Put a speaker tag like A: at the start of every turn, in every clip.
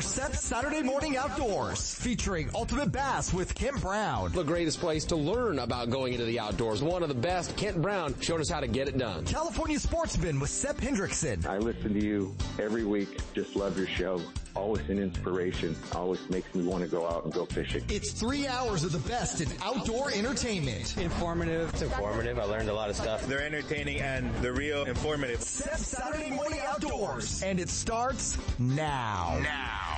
A: for Seth's Saturday Morning Outdoors, featuring Ultimate Bass with Kent Brown.
B: The greatest place to learn about going into the outdoors. One of the best, Kent Brown, showed us how to get it done.
A: California Sportsman with Seth Hendrickson.
C: I listen to you every week. Just love your show. Always an inspiration. Always makes me want to go out and go fishing.
A: It's three hours of the best in outdoor entertainment.
D: Informative.
E: It's informative. I learned a lot of stuff.
F: They're entertaining and they're real informative.
A: Seth's Saturday Morning Outdoors. And it starts now. Now.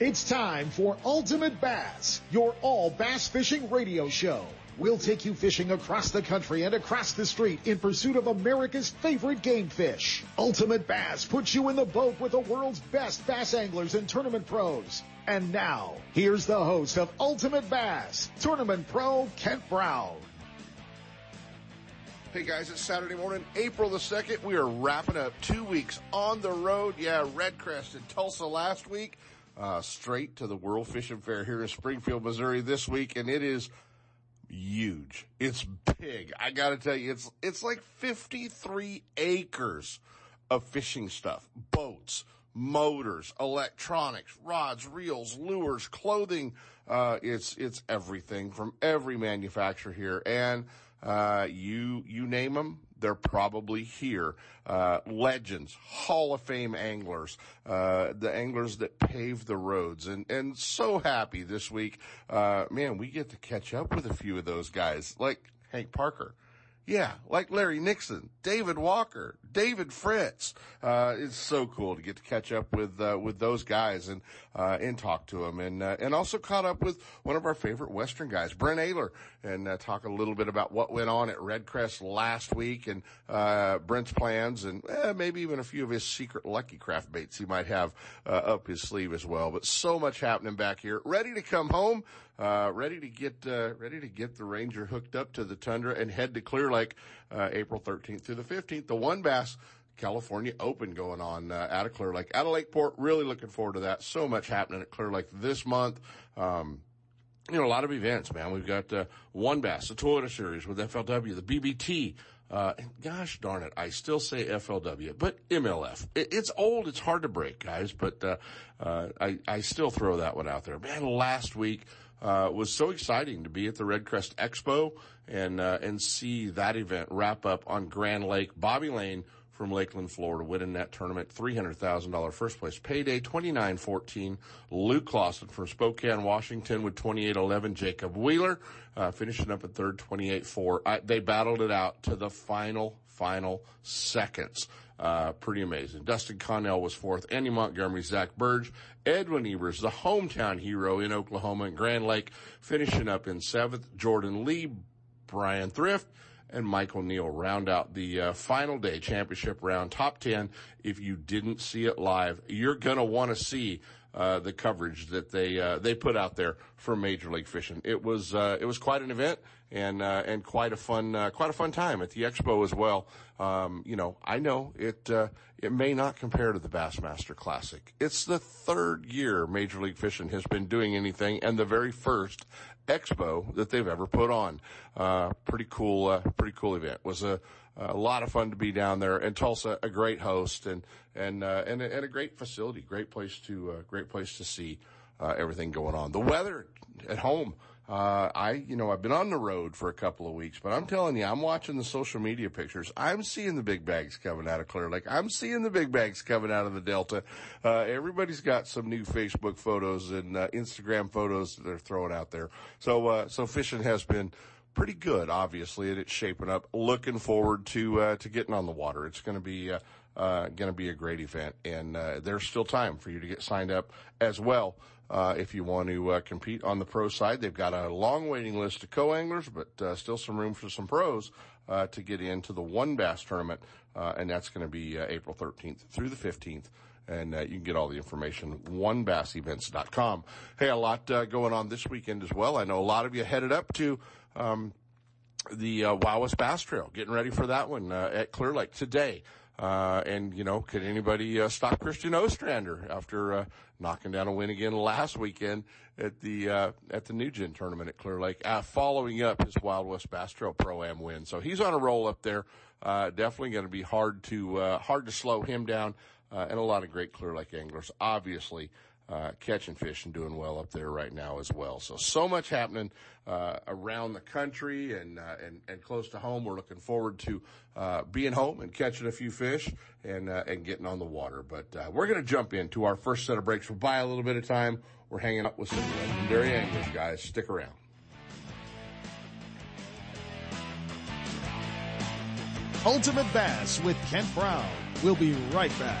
G: It's time for Ultimate Bass, your all bass fishing radio show. We'll take you fishing across the country and across the street in pursuit of America's favorite game fish. Ultimate Bass puts you in the boat with the world's best bass anglers and tournament pros. And now, here's the host of Ultimate Bass, Tournament Pro Kent Brown.
H: Hey guys, it's Saturday morning, April the 2nd. We are wrapping up two weeks on the road. Yeah, Redcrest in Tulsa last week, uh, straight to the World Fishing Fair here in Springfield, Missouri this week, and it is huge. It's big. I gotta tell you, it's, it's like 53 acres of fishing stuff, boats, motors, electronics, rods, reels, lures, clothing. Uh, it's, it's everything from every manufacturer here. And, uh, you, you name them, they're probably here. Uh, legends, Hall of Fame anglers, uh, the anglers that paved the roads, and and so happy this week. Uh, man, we get to catch up with a few of those guys, like Hank Parker. Yeah, like Larry Nixon, David Walker, David Fritz. Uh, it's so cool to get to catch up with, uh, with those guys and, uh, and talk to them and, uh, and also caught up with one of our favorite Western guys, Brent Ehrler, and, uh, talk a little bit about what went on at Redcrest last week and, uh, Brent's plans and, eh, maybe even a few of his secret Lucky Craft baits he might have, up his sleeve as well. But so much happening back here. Ready to come home, uh, ready to get, uh, ready to get the Ranger hooked up to the Tundra and head to Clear Lake, uh, April 13th through the 15th. The One Bass California Open going on uh, out of Clear Lake, out of Lakeport. Really looking forward to that. So much happening at Clear Lake this month. Um, you know, a lot of events, man. We've got uh, One Bass, the Toyota Series with FLW, the BBT. Uh, gosh darn it, I still say FLW, but MLF. It, it's old, it's hard to break, guys, but uh, uh, I, I still throw that one out there. Man, last week uh, was so exciting to be at the Red Crest Expo and uh, and see that event wrap up on Grand Lake. Bobby Lane from Lakeland, Florida, winning that tournament, $300,000 first place payday, 29-14. Luke Clausen from Spokane, Washington with 28-11. Jacob Wheeler, uh, finishing up at third, 28-4. they battled it out to the final, final seconds. Uh, pretty amazing. Dustin Connell was fourth. Andy Montgomery, Zack Birge, Edwin Evers, the hometown hero in Oklahoma and Grand Lake, finishing up in seventh. Jordan Lee, Bryan Thrift, and Michael Neal round out the uh, final day championship round top 10. If you didn't see it live, you're going to want to see uh, the coverage that they uh, they put out there for Major League Fishing. It was uh, it was quite an event and uh, and quite a fun uh, quite a fun time at the expo as well. Um, you know, I know it uh, it may not compare to the Bassmaster Classic. It's the third year Major League Fishing has been doing anything, and the very first expo that they've ever put on. Uh, pretty cool, uh, pretty cool event. Was a, a lot of fun to be down there and Tulsa, a great host and, and, uh, and, a, and a great facility, great place to, uh, great place to see, uh, everything going on. The weather at home, uh, I, you know, I've been on the road for a couple of weeks, but I'm telling you, I'm watching the social media pictures. I'm seeing the big bags coming out of Clear Lake. I'm seeing the big bags coming out of the Delta. Uh, everybody's got some new Facebook photos and uh, Instagram photos that they're throwing out there. So, uh, so fishing has been pretty good, obviously, and it's shaping up. Looking forward to, uh, to getting on the water. It's going to be, uh, uh, going to be a great event and, uh, there's still time for you to get signed up as well. Uh, if you want to uh, compete on the pro side, they've got a long waiting list of co-anglers, but uh, still some room for some pros uh, to get into the one bass tournament, uh, and that's going to be uh, April 13th through the 15th. And you can get all the information onebassevents.com. Hey, a lot going on this weekend as well. I know a lot of you headed up to um, the uh, Wild West Bass Trail, getting ready for that one at Clear Lake today. Uh, and you know, could anybody uh, stop Christian Ostrander after uh, knocking down a win again last weekend at the uh, at the Nugent tournament at Clear Lake, uh, following up his Wild West Bass Trail Pro Am win. So he's on a roll up there. Uh, definitely going to be hard to uh, hard to slow him down. Uh, and a lot of great Clear Lake anglers, obviously. Uh, catching fish and doing well up there right now as well. So so much happening uh, around the country and uh, and and close to home. We're looking forward to uh, being home and catching a few fish and uh, and getting on the water. But uh, we're going to jump into our first set of breaks. We'll buy a little bit of time. We're hanging out with some legendary anglers, guys. Stick around.
G: Ultimate Bass with Kent Brown. We'll be right back.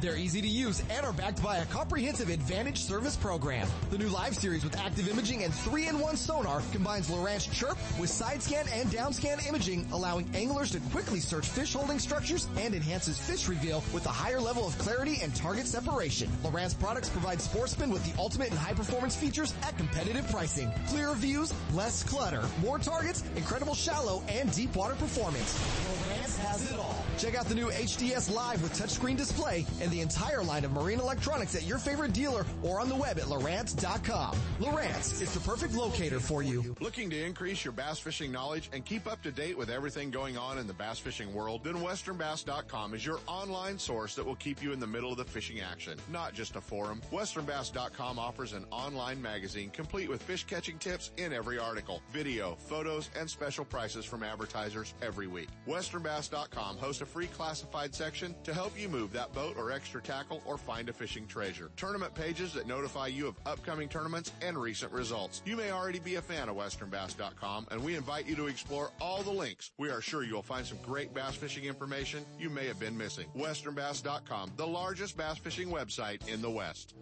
A: They're easy to use and are backed by a comprehensive advantage service program. The new live series with active imaging and 3-in-1 sonar combines Lowrance Chirp with side scan and down scan imaging, allowing anglers to quickly search fish holding structures and enhances fish reveal with a higher level of clarity and target separation. Lowrance products provide sportsmen with the ultimate and high performance features at competitive pricing. Clearer views, less clutter, more targets, incredible shallow and deep water performance. Lowrance has it all. Check out the new HDS Live with touchscreen display and the entire line of marine electronics at your favorite dealer or on the web at Lowrance.com. Lowrance is the perfect locator for you.
D: Looking to increase your bass fishing knowledge and keep up to date with everything going on in the bass fishing world? Then westernbass.com is your online source that will keep you in the middle of the fishing action, not just a forum. westernbass.com offers an online magazine complete with fish catching tips in every article, video, photos, and special prices from advertisers every week. westernbass.com hosts a free classified section to help you move that boat or extra tackle or find a fishing treasure. Tournament pages that notify you of upcoming tournaments and recent results. You may already be a fan of westernbass.com and we invite you to explore all the links. We are sure you'll find some great bass fishing information you may have been missing. westernbass.com, the largest bass fishing website in the West.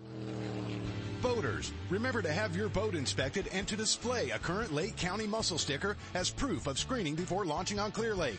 I: Boaters, remember to have your boat inspected and to display a current Lake County mussel sticker as proof of screening before launching on Clear Lake.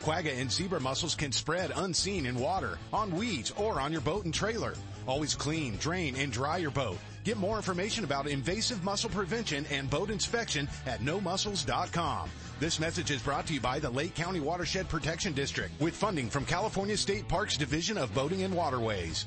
I: Quagga and zebra mussels can spread unseen in water, on weeds, or on your boat and trailer. Always clean, drain, and dry your boat. Get more information about invasive mussel prevention and boat inspection at nomussels.com. This message is brought to you by the Lake County Watershed Protection District with funding from California State Parks Division of Boating and Waterways.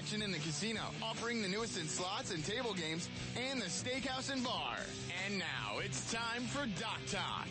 J: action in the casino, offering the newest in slots and table games, and the steakhouse and bar. And now it's time for Dock Talk.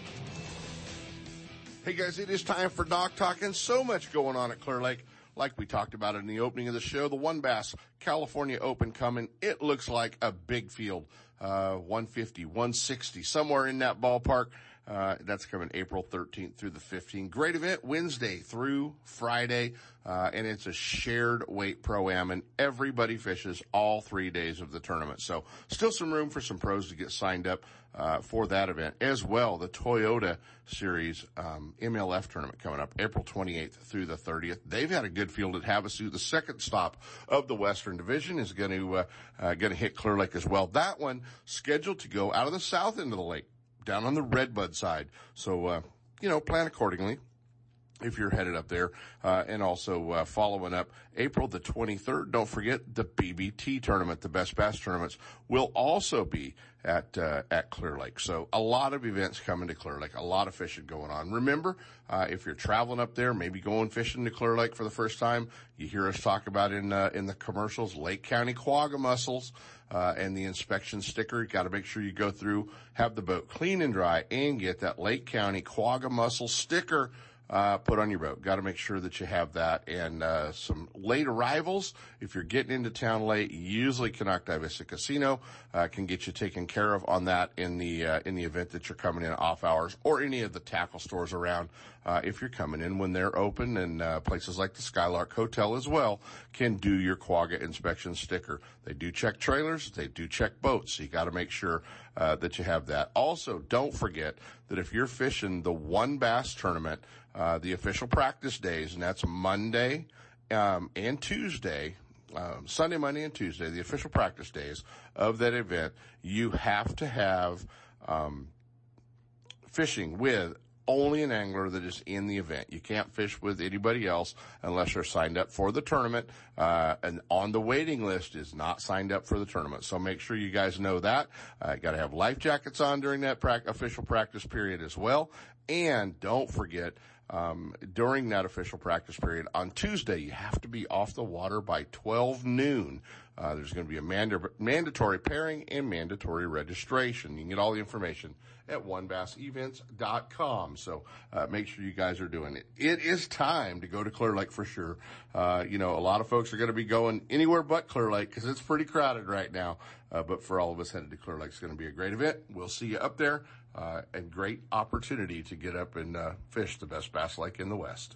H: Hey guys, it is time for Dock Talk and so much going on at Clear Lake. Like we talked about in the opening of the show, the One Bass California Open coming. It looks like a big field. Uh, 150, 160, somewhere in that ballpark. Uh, that's coming April 13th through the 15th. Great event Wednesday through Friday. Uh, and it's a shared weight pro am and everybody fishes all three days of the tournament. So still some room for some pros to get signed up, uh, for that event as well. The Toyota series, um, MLF tournament coming up April 28th through the 30th. They've had a good field at Havasu. The second stop of the Western Division is going to, uh, uh, going to hit Clear Lake as well. That one scheduled to go out of the south end of the lake down on the Redbud side. So, uh, you know, plan accordingly if you're headed up there. Uh, and also uh, following up April the 23rd, don't forget the BBT tournament, the Best Bass tournaments will also be at uh, at Clear Lake. So a lot of events coming to Clear Lake, a lot of fishing going on. Remember, uh, if you're traveling up there, maybe going fishing to Clear Lake for the first time, you hear us talk about in uh, in the commercials, Lake County quagga mussels. Uh, and the inspection sticker. Got to make sure you go through, have the boat clean and dry, and get that Lake County quagga mussel sticker uh, put on your boat. Got to make sure that you have that. And uh, some late arrivals. If you're getting into town late, usually Konocti Vista Casino uh, can get you taken care of on that in the uh, in the event that you're coming in off hours, or any of the tackle stores around. Uh, if you're coming in when they're open, and uh, places like the Skylark Hotel as well can do your quagga inspection sticker. They do check trailers, they do check boats, so you got to make sure uh, that you have that. Also, don't forget that if you're fishing the one bass tournament, uh, the official practice days, and that's Monday um, and Tuesday. Um, Sunday, Monday, and Tuesday, the official practice days of that event, you have to have um, fishing with only an angler that is in the event. You can't fish with anybody else unless you're signed up for the tournament. Uh, and on the waiting list is not signed up for the tournament. So make sure you guys know that. Uh, got to have life jackets on during that pra- official practice period as well. And don't forget, um, during that official practice period on Tuesday, you have to be off the water by 12 noon. Uh, there's going to be a manda- mandatory pairing and mandatory registration. You can get all the information at onebassevents.com. So uh, make sure you guys are doing it. It is time to go to Clear Lake for sure. Uh, you know, a lot of folks are going to be going anywhere but Clear Lake because it's pretty crowded right now. Uh, but for all of us headed to Clear Lake, it's going to be a great event. We'll see you up there. Uh, and great opportunity to get up and uh, fish the best bass lake in the West.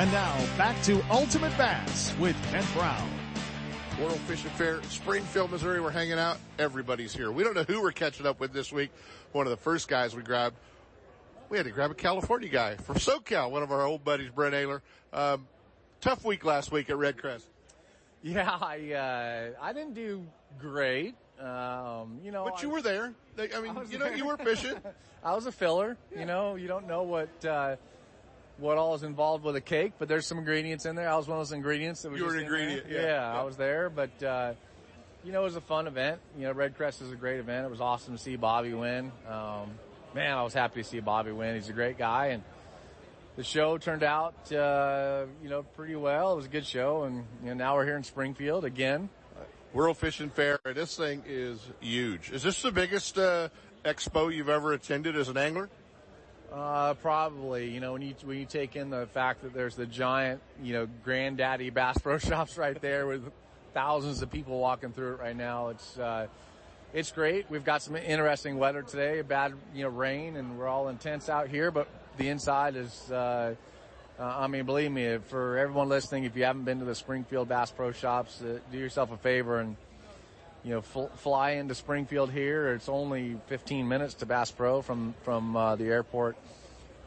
G: And now back to Ultimate Bass with Kent Brown.
H: World Fishing Fair, Springfield, Missouri. We're hanging out. Everybody's here. We don't know who we're catching up with this week. One of the first guys we grabbed, we had to grab a California guy from SoCal, one of our old buddies, Brent Ehrler. Um, tough week last week at Red Crest.
K: Yeah, I uh, I didn't do great. Um, you know,
H: But
K: I-
H: you were there. I mean,
K: was
H: you know,
K: there.
H: you were fishing.
K: I was a filler. You know, you don't know what uh, what all is involved with a cake, but there's some ingredients in there. I was one of those ingredients that was
H: You were an
K: in
H: ingredient,
K: Yeah,
H: yeah, yeah.
K: I was there, but uh, you know, it was a fun event. You know, Red Crest is a great event. It was awesome to see Bobby win. Um, man, I was happy to see Bobby win. He's a great guy, and the show turned out, uh, you know, pretty well. It was a good show, and you know, now we're here in Springfield again.
H: World Fishing Fair. This thing is huge. Is this the biggest uh, expo you've ever attended as an angler?
K: Uh, probably. You know, when you when you take in the fact that there's the giant, you know, granddaddy Bass Pro Shops right there with thousands of people walking through it right now, it's uh, it's great. We've got some interesting weather today, a bad you know rain, and we're all intense out here, but the inside is uh, Uh, I mean, believe me, for everyone listening, if you haven't been to the Springfield Bass Pro Shops, uh, do yourself a favor and you know fl- fly into Springfield here. It's only 15 minutes to Bass Pro from from uh, the airport.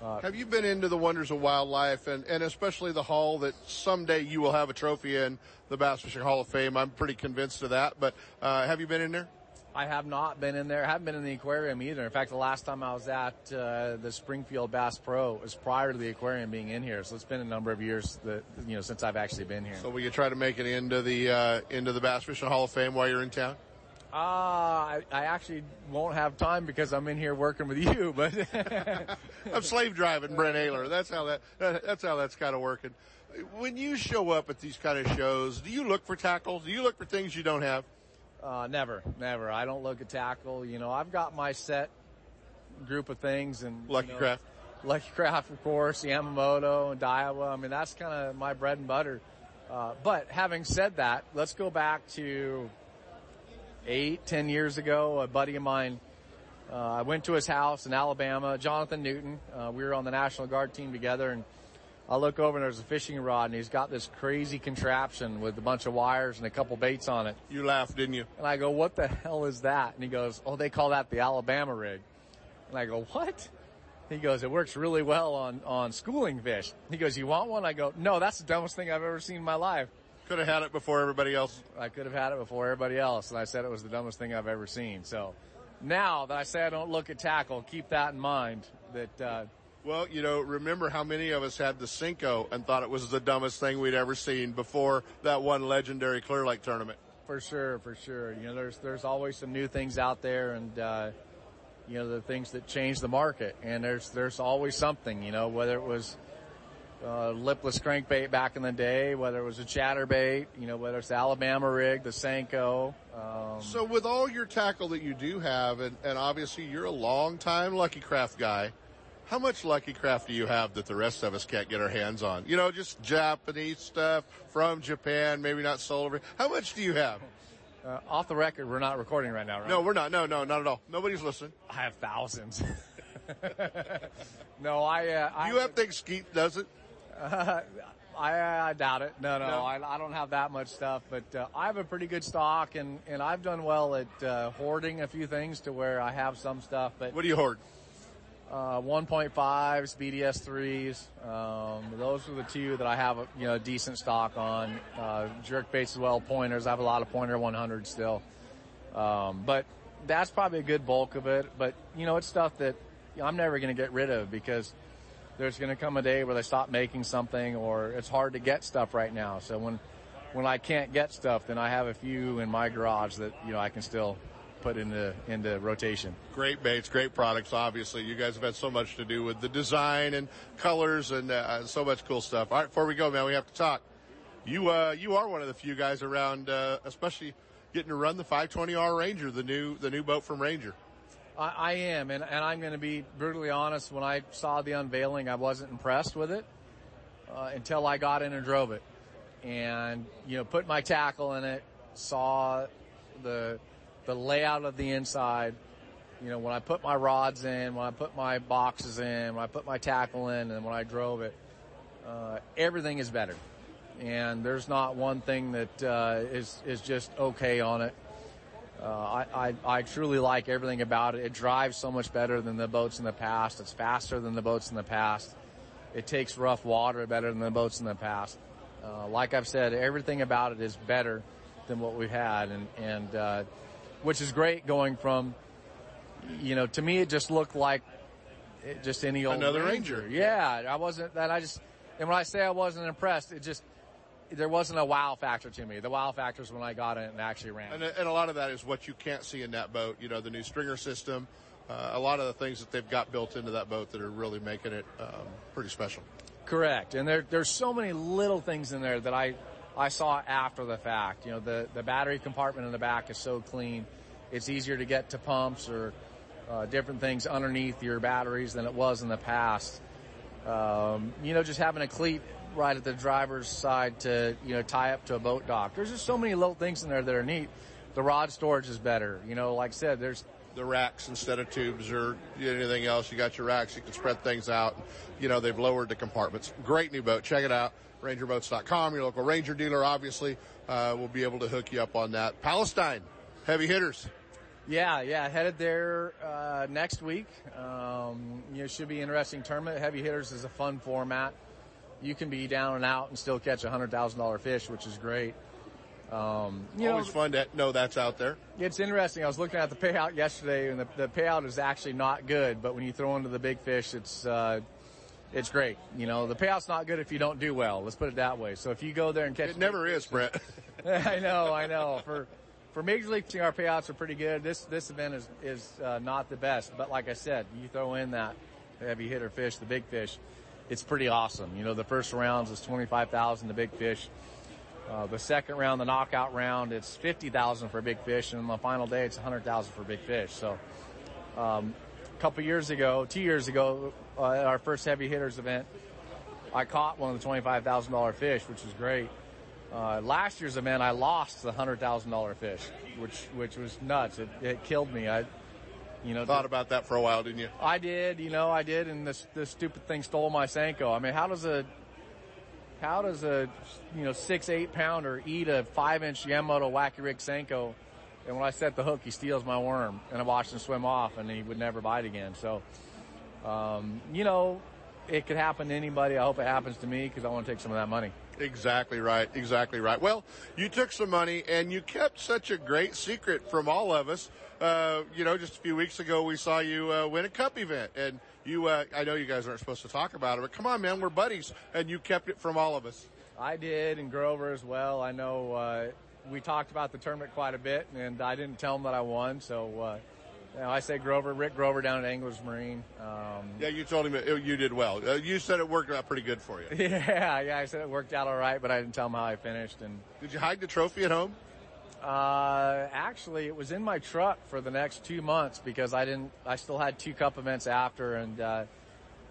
H: Uh, have you been into the wonders of wildlife and, and especially the hall that someday you will have a trophy in the Bass Fishing Hall of Fame? I'm pretty convinced of that. But uh, have you been in there?
K: I have not been in there. I haven't been in the aquarium either. In fact, the last time I was at uh, the Springfield Bass Pro was prior to the aquarium being in here. So it's been a number of years that you know since I've actually been here.
H: So will you try to make it into the uh, into the Bass Fishing Hall of Fame while you're in town?
K: Uh, I, I actually won't have time because I'm in here working with you, but
H: I'm slave driving Brent Ehrler. That's how that, that's how that's kind of working. When you show up at these kind of shows, do you look for tackles? Do you look for things you don't have?
K: Uh, never, never. I don't look at tackle. You know, I've got my set group of things and
H: Lucky
K: you know,
H: Craft.
K: Lucky Craft, of course, Yamamoto and Daiwa. I mean, that's kind of my bread and butter. Uh, but having said that, let's go back to eight, ten years ago. A buddy of mine, uh, I went to his house in Alabama, Jonathan Newton. Uh, we were on the National Guard team together and I look over and there's a fishing rod and he's got this crazy contraption with a bunch of wires and a couple baits on it.
H: You laughed, didn't you?
K: And I go, what the hell is that? And he goes, oh, they call that the Alabama rig. And I go, what? He goes, it works really well on, on schooling fish. He goes, you want one? I go, no, that's the dumbest thing I've ever seen in my life.
H: Could have had it before everybody else.
K: I could have had it before everybody else. And I said it was the dumbest thing I've ever seen. So now that I say I don't look at tackle, keep that in mind that, uh,
H: well, you know, remember how many of us had the Senko and thought it was the dumbest thing we'd ever seen before that one legendary Clear Lake tournament.
K: For sure, for sure. You know, there's there's always some new things out there, and uh, you know the things that change the market. And there's there's always something. You know, whether it was uh, lipless crankbait back in the day, whether it was a chatterbait, you know, whether it's the Alabama rig, the Senko. Um,
H: so with all your tackle that you do have, and, and obviously you're a long time Lucky Craft guy how much Lucky Craft do you have that the rest of us can't get our hands on? You know, just Japanese stuff from Japan, maybe not sold over. How much do you have?
K: Uh, off the record, we're not recording right now, right?
H: No, we're not. No, no, not at all. Nobody's listening.
K: I have thousands. no, I. Uh,
H: you
K: I,
H: have things Skeet doesn't.
K: Uh, I, I, doubt it. No, no, no. I, I, don't have that much stuff, but uh, I have a pretty good stock, and, and I've done well at uh, hoarding a few things to where I have some stuff. But
H: what do you hoard?
K: Uh, 1.5s, BDS 3s. Um, those are the two that I have, you know, decent stock on. Uh, jerk baits as well, pointers. I have a lot of pointer 100 still. Um, but that's probably a good bulk of it. But, you know, it's stuff that I'm never going to get rid of because there's going to come a day where they stop making something or it's hard to get stuff right now. So when, when I can't get stuff, then I have a few in my garage that, you know, I can still put into into rotation.
H: Great baits, great products. Obviously, you guys have had so much to do with the design and colors and uh, so much cool stuff. All right, before we go, man, we have to talk. You uh, you are one of the few guys around, uh, especially getting to run the 520R Ranger, the new the new boat from Ranger.
K: I, I am, and, and I'm going to be brutally honest. When I saw the unveiling, I wasn't impressed with it uh, until I got in and drove it, and you know, put my tackle in it, saw the the layout of the inside. You know, when I put my rods in, when I put my boxes in, when I put my tackle in, and when I drove it, uh, everything is better. And there's not one thing that uh, is is just okay on it. Uh, I, I, I truly like everything about it. It drives so much better than the boats in the past. It's faster than the boats in the past. It takes rough water better than the boats in the past. Uh, like I've said, everything about it is better than what we've had, and and uh, which is great going from, you know, to me it just looked like just any old
H: another
K: Ranger.
H: Ranger.
K: Yeah, I wasn't that I just, and when I say I wasn't impressed, it just there wasn't a wow factor to me. The wow factor is when I got it and actually ran.
H: And, and a lot of that is what you can't see in that boat. You know, the new stringer system, uh, a lot of the things that they've got built into that boat that are really making it um, pretty special.
K: Correct, and there there's so many little things in there that I I saw after the fact. You know, the, the battery compartment in the back is so clean. It's easier to get to pumps or uh, different things underneath your batteries than it was in the past. Um, you know, just having a cleat right at the driver's side to, you know, tie up to a boat dock. There's just so many little things in there that are neat. The rod storage is better. You know, like I said, there's,
H: the racks instead of tubes or anything else. You got your racks. You can spread things out. You know, they've lowered the compartments. Great new boat. Check it out. RangerBoats.com. Your local Ranger dealer, obviously, uh, will be able to hook you up on that. Palestine, heavy hitters.
K: Yeah, yeah, headed there uh, next week. Um, you know, should be interesting tournament. Heavy hitters is a fun format. You can be down and out and still catch a hundred thousand dollar fish, which is great. Um, you
H: Always
K: know,
H: fun to know that's out there.
K: It's interesting. I was looking at the payout yesterday, and the, the payout is actually not good. But when you throw into the big fish, it's uh, it's great. You know, the payout's not good if you don't do well. Let's put it that way. So if you go there and catch,
H: It never is, Brett.
K: I know, I know. For for major league our payouts are pretty good. This this event is is uh, not the best, but like I said, you throw in that heavy hitter fish, the big fish, it's pretty awesome. You know, the first rounds is twenty five thousand, the big fish. Uh, the second round, the knockout round, it's fifty thousand for a big fish, and on the final day, it's a hundred thousand for big fish. So, um, couple years ago, two years ago, uh, at our first heavy hitters event, I caught one of the twenty-five thousand dollar fish, which was great. Uh, last year's event, I lost the hundred thousand dollar fish, which which was nuts. It, it killed me. I, you know,
H: Thought about that for a while, didn't you?
K: I did, you know, I did, and this this stupid thing stole my Senko. I mean, how does a how does a you know six eight pounder eat a five inch Yamamoto Wacky Rig Senko? And when I set the hook, he steals my worm, and I watched him swim off, and he would never bite again. So, um, you know, it could happen to anybody. I hope it happens to me because I want to take some of that money.
H: Exactly right. Exactly right. Well, you took some money and you kept such a great secret from all of us. Uh, you know, just a few weeks ago, we saw you uh, win a cup event, and you. Uh, I know you guys aren't supposed to talk about it, but come on, man, we're buddies, and you kept it from all of us.
K: I did, and Grover as well. I know uh, we talked about the tournament quite a bit, and I didn't tell him that I won. So, uh, you know, I say Grover, Rick Grover down at Anglers Marine. Um,
H: Yeah, you told him it, you did well. Uh, you said it worked out pretty good for you.
K: yeah, yeah, I said it worked out all right, but I didn't tell him how I finished. And
H: did you hide the trophy at home?
K: Uh, actually, it was in my truck for the next two months because I didn't. I still had two cup events after, and uh,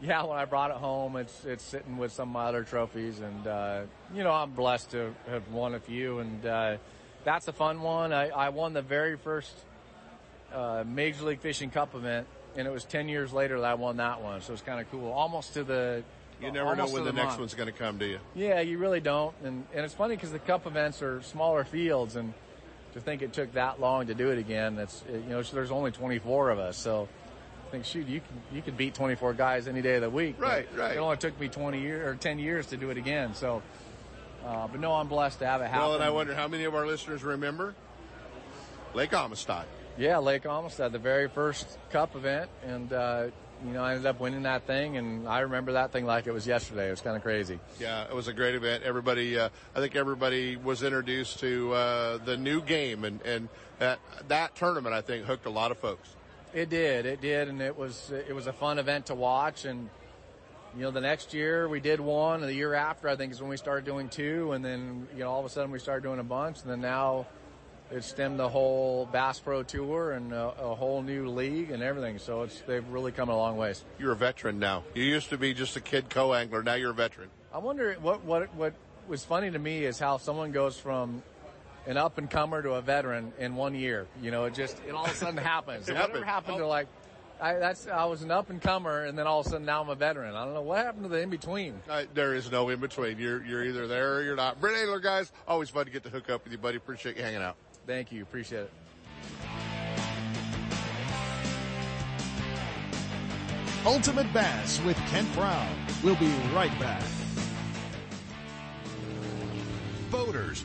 K: yeah, when I brought it home, it's it's sitting with some of my other trophies, and uh, you know I'm blessed to have won a few, and uh, that's a fun one. I, I won the very first uh, Major League Fishing Cup event, and it was ten years later that I won that one, so it's kind of cool. Almost to the
H: You never know when
K: to
H: the next
K: month.
H: one's going to come, do you?
K: Yeah, you really don't. And, and it's funny because the cup events are smaller fields and to think it took that long to do it again, that's, you know, there's only 24 of us. So think, shoot, you can, you could beat 24 guys any day of the week. but
H: Right, right.
K: It only took me 20 years or 10 years to do it again. So, uh, but no, I'm blessed to have it happen.
H: Well, and I wonder how many of our listeners remember Lake Amistad.
K: Yeah, Lake Amistad, the very first cup event. And, uh, you know, I ended up winning that thing, and I remember that thing like it was yesterday. It was kind of crazy.
H: Yeah, it was a great event. Everybody, uh, I think everybody was introduced to uh, the new game, and and that that tournament, I think, hooked a lot of folks.
K: It did, it did, and it was it was a fun event to watch. And you know, the next year we did one, and the year after I think is when we started doing two, and then you know all of a sudden we started doing a bunch, and then now it stemmed the whole Bass Pro Tour and a, a whole new league and everything. So it's they've really come a long ways.
H: You're a veteran now. You used to be just a kid co-angler. Now you're a veteran.
K: I wonder what what what was funny to me is how someone goes from an up and comer to a veteran in one year. You know, it just it all of a sudden happens.
H: It
K: Whatever
H: happened.
K: happened to like. I, that's I was an up and comer, and then all of a sudden now I'm a veteran. I don't know what happened to the in between.
H: Uh, there is no in between. You're you're either there or you're not. Brent Ehrler, guys, always fun to get to hook up with you, buddy. Appreciate you hanging out.
K: Thank you, appreciate it.
G: Ultimate Bass with Kent Brown. We'll be right back.
I: Boaters,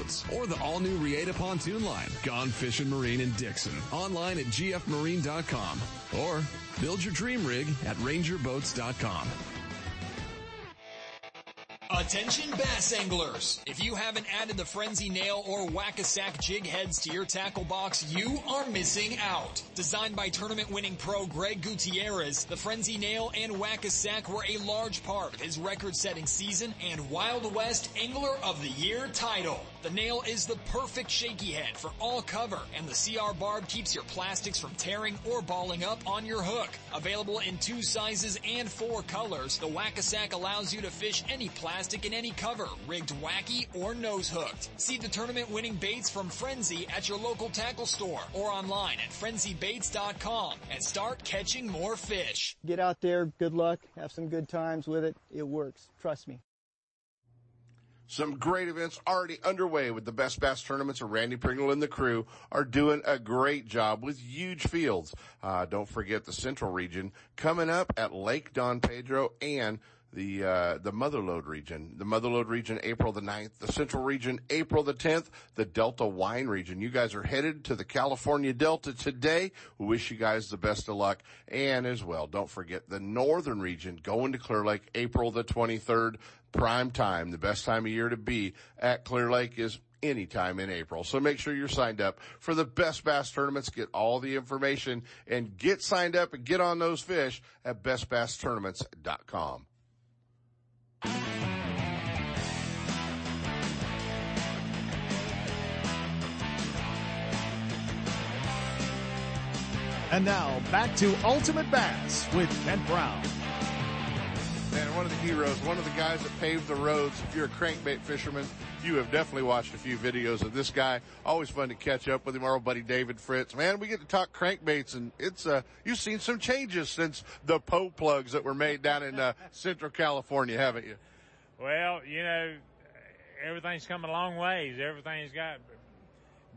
L: or the all new Reata pontoon line, Gone Fishing Marine in Dixon. Online at gfmarine.com or build your dream rig at rangerboats.com.
M: Attention bass anglers! If you haven't added the Frenzy Nail or Whack-A-Sack jig heads to your tackle box, you are missing out. Designed by tournament winning pro Greg Gutierrez, the Frenzy Nail and Whack-A-Sack were a large part of his record setting season and Wild West Angler of the Year title. The nail is the perfect shaky head for all cover, and the CR barb keeps your plastics from tearing or balling up on your hook. Available in two sizes and four colors, the Whack-A-Sack allows you to fish any plastic in any cover, rigged wacky or nose hooked. See the tournament winning baits from Frenzy at your local tackle store or online at frenzybaits.com and start catching more fish.
N: Get out there, good luck, have some good times with it. It works. Trust me.
H: Some great events already underway with the best bass tournaments. And Randy Pringle and the crew are doing a great job with huge fields. Uh, don't forget the Central region coming up at Lake Don Pedro and the uh, the Motherlode region, the Motherlode region, April the 9th, the Central region, April the 10th, the Delta Wine region. You guys are headed to the California Delta today. We wish you guys the best of luck. And as well, don't forget the Northern region going to Clear Lake, April the 23rd, prime time. The best time of year to be at Clear Lake is anytime in April. So make sure you're signed up for the best bass tournaments. Get all the information and get signed up and get on those fish at bestbasstournaments.com.
G: And now back to Ultimate Bass with Kent Brown.
H: And one of the heroes, one of the guys that paved the roads. If you're a crankbait fisherman, you have definitely watched a few videos of this guy. Always fun to catch up with him. Our old buddy David Fritz. Man, we get to talk crankbaits and it's, uh, you've seen some changes since the Poe plugs that were made down in, uh, Central California, haven't you?
O: Well, you know, everything's come a long ways. Everything's got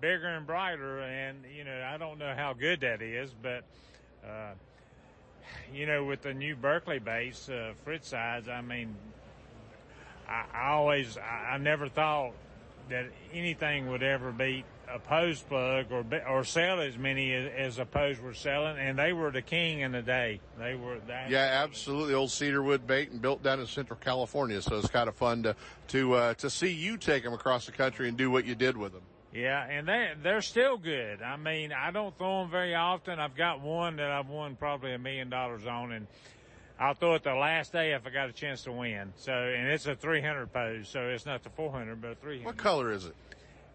O: bigger and brighter, and you know, I don't know how good that is, but uh, you know, with the new Berkley base, uh, Frittsides, I mean, I, I always, I, I never thought that anything would ever beat a Poe's plug or or sell as many as, as a post were selling, and they were the king in the day. They were that.
H: Yeah, absolutely. Old cedarwood bait and built down in Central California, so it's kind of fun to to uh, to see you take them across the country and do what you did with them.
O: Yeah, and they they're still good. I mean, I don't throw them very often. I've got one that I've won probably a million dollars on, and I'll throw it the last day if I got a chance to win. So, and it's a 300 Poe's, so it's not the 400, but a 300.
H: What color is it?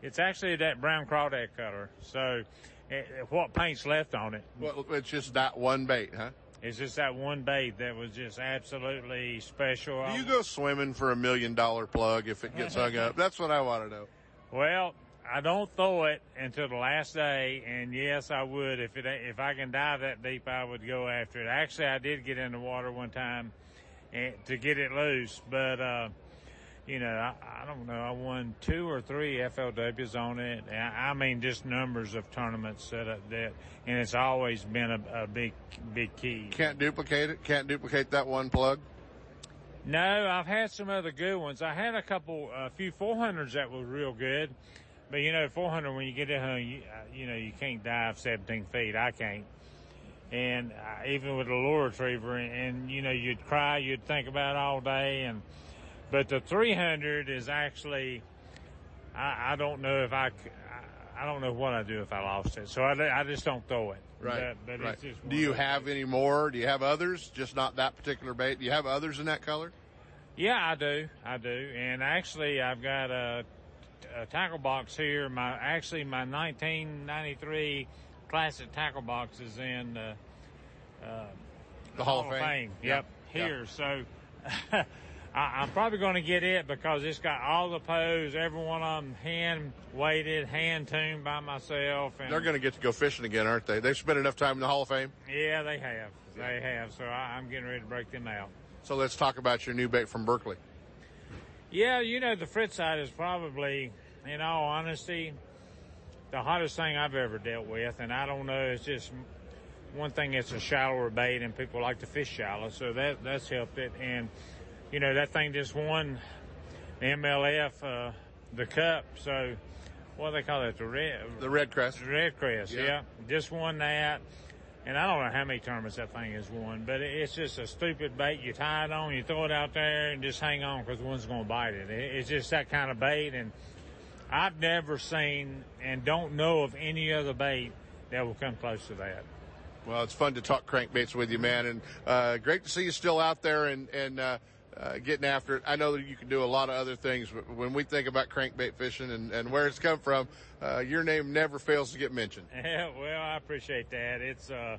O: It's actually that brown crawdad color. So, it, what paint's left on it?
H: Well, it's just that one bait, huh?
O: It's just that one bait that was just absolutely special.
H: Do you go swimming for a million dollar plug if it gets hung up? That's what I want to know.
O: Well, I don't throw it until the last day, and yes, I would if it if I can dive that deep, I would go after it. Actually, I did get in the water one time and, to get it loose, but uh, you know, I, I don't know. I won two or three FLWs on it. I, I mean, just numbers of tournaments that that, and it's always been a, a big big key.
H: Can't duplicate it. Can't duplicate that one plug.
O: No, I've had some other good ones. I had a couple, a few 400s that were real good. But you know, 400 when you get it home, you, uh, you know, you can't dive 17 feet. I can't. And uh, even with a lure retriever, and, and, you know, you'd cry, you'd think about it all day. And but the 300 is actually, I, I don't know if I, I don't know what I'd do if I lost it. So I, I just don't throw it.
H: Right.
O: But, but
H: right. do you have any more? Do you have others? Just not that particular bait. Do you have others in that color?
O: Yeah, I do. I do. And actually, I've got a uh, tackle box here. My actually my 1993 classic tackle box is in uh, uh,
H: the Hall, Hall of Fame.
O: Fame. Yep,
H: yep.
O: here.
H: Yep.
O: So I, I'm probably going to get it because it's got all the Poe's, every one of them hand weighted, hand tuned by myself. And
H: They're going to get to go fishing again, aren't they? They've spent enough time in the Hall of Fame.
O: Yeah, they have. They have. So I, I'm getting ready to break them out.
H: So let's talk about your new bait from Berkley.
O: Yeah, you know, the Frittside is probably, in all honesty, the hottest thing I've ever dealt with. And I don't know, it's just one thing, it's a shallower bait and people like to fish shallow. So that, that's helped it. And, you know, that thing just won the MLF, uh, the cup. So what do they call it? The red,
H: the red crest.
O: Red crest.
H: Yeah.
O: Yeah. Just won that. And I don't know how many tournaments that thing has won, but it's just a stupid bait. You tie it on, you throw it out there, and just hang on because one's going to bite it. It's just that kind of bait, and I've never seen and don't know of any other bait that will come close to that.
H: Well, it's fun to talk crankbaits with you, man, and uh, great to see you still out there and and uh, uh, getting after it. I know that you can do a lot of other things, but when we think about crankbait fishing and, and where it's come from, uh, your name never fails to get mentioned.
O: Yeah, well, I appreciate that. It's, uh,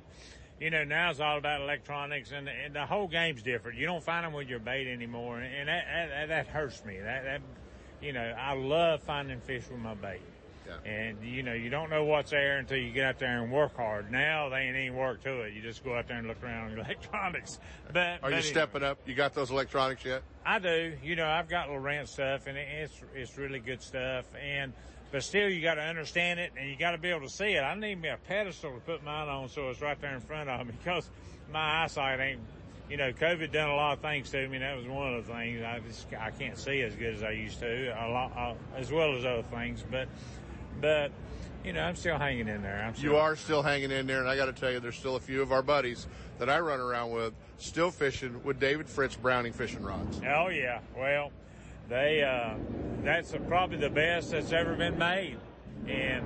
O: you know, now it's all about electronics, and, and the whole game's different. You don't find them with your bait anymore, and that that, that hurts me. That, that, you know, I love finding fish with my bait.
H: Yeah.
O: And you know, you don't know what's there until you get out there and work hard. Now they ain't any work to it. You just go out there and look around on electronics. But
H: Are
O: but
H: you
O: it-
H: stepping up? You got those electronics yet?
O: I do. You know, I've got Lowrance stuff, and it's it's really good stuff. And but still, you got to understand it, and you got to be able to see it. I need me a pedestal to put mine on, so it's right there in front of me, because my eyesight ain't. You know, COVID done a lot of things to me. That was one of the things. I just I can't see as good as I used to, a lot, uh, as well as other things. But but you know, I'm still hanging in there. I'm still,
H: You are still hanging in there, and I got to tell you, there's still a few of our buddies that I run around with still fishing with David Fritts Browning fishing rods.
O: Oh yeah. Well, they uh, that's probably the best that's ever been made, and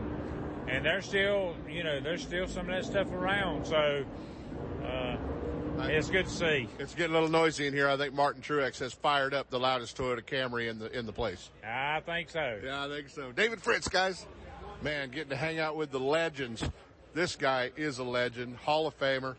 O: and there's still you know there's still some of that stuff around. So uh, it's good to see.
H: It's getting a little noisy in here. I think Martin Truex has fired up the loudest Toyota Camry in the in the place.
O: I think so.
H: Yeah, I think so. David Fritts, guys, man, getting to hang out with the legends. This guy is a legend, Hall of Famer,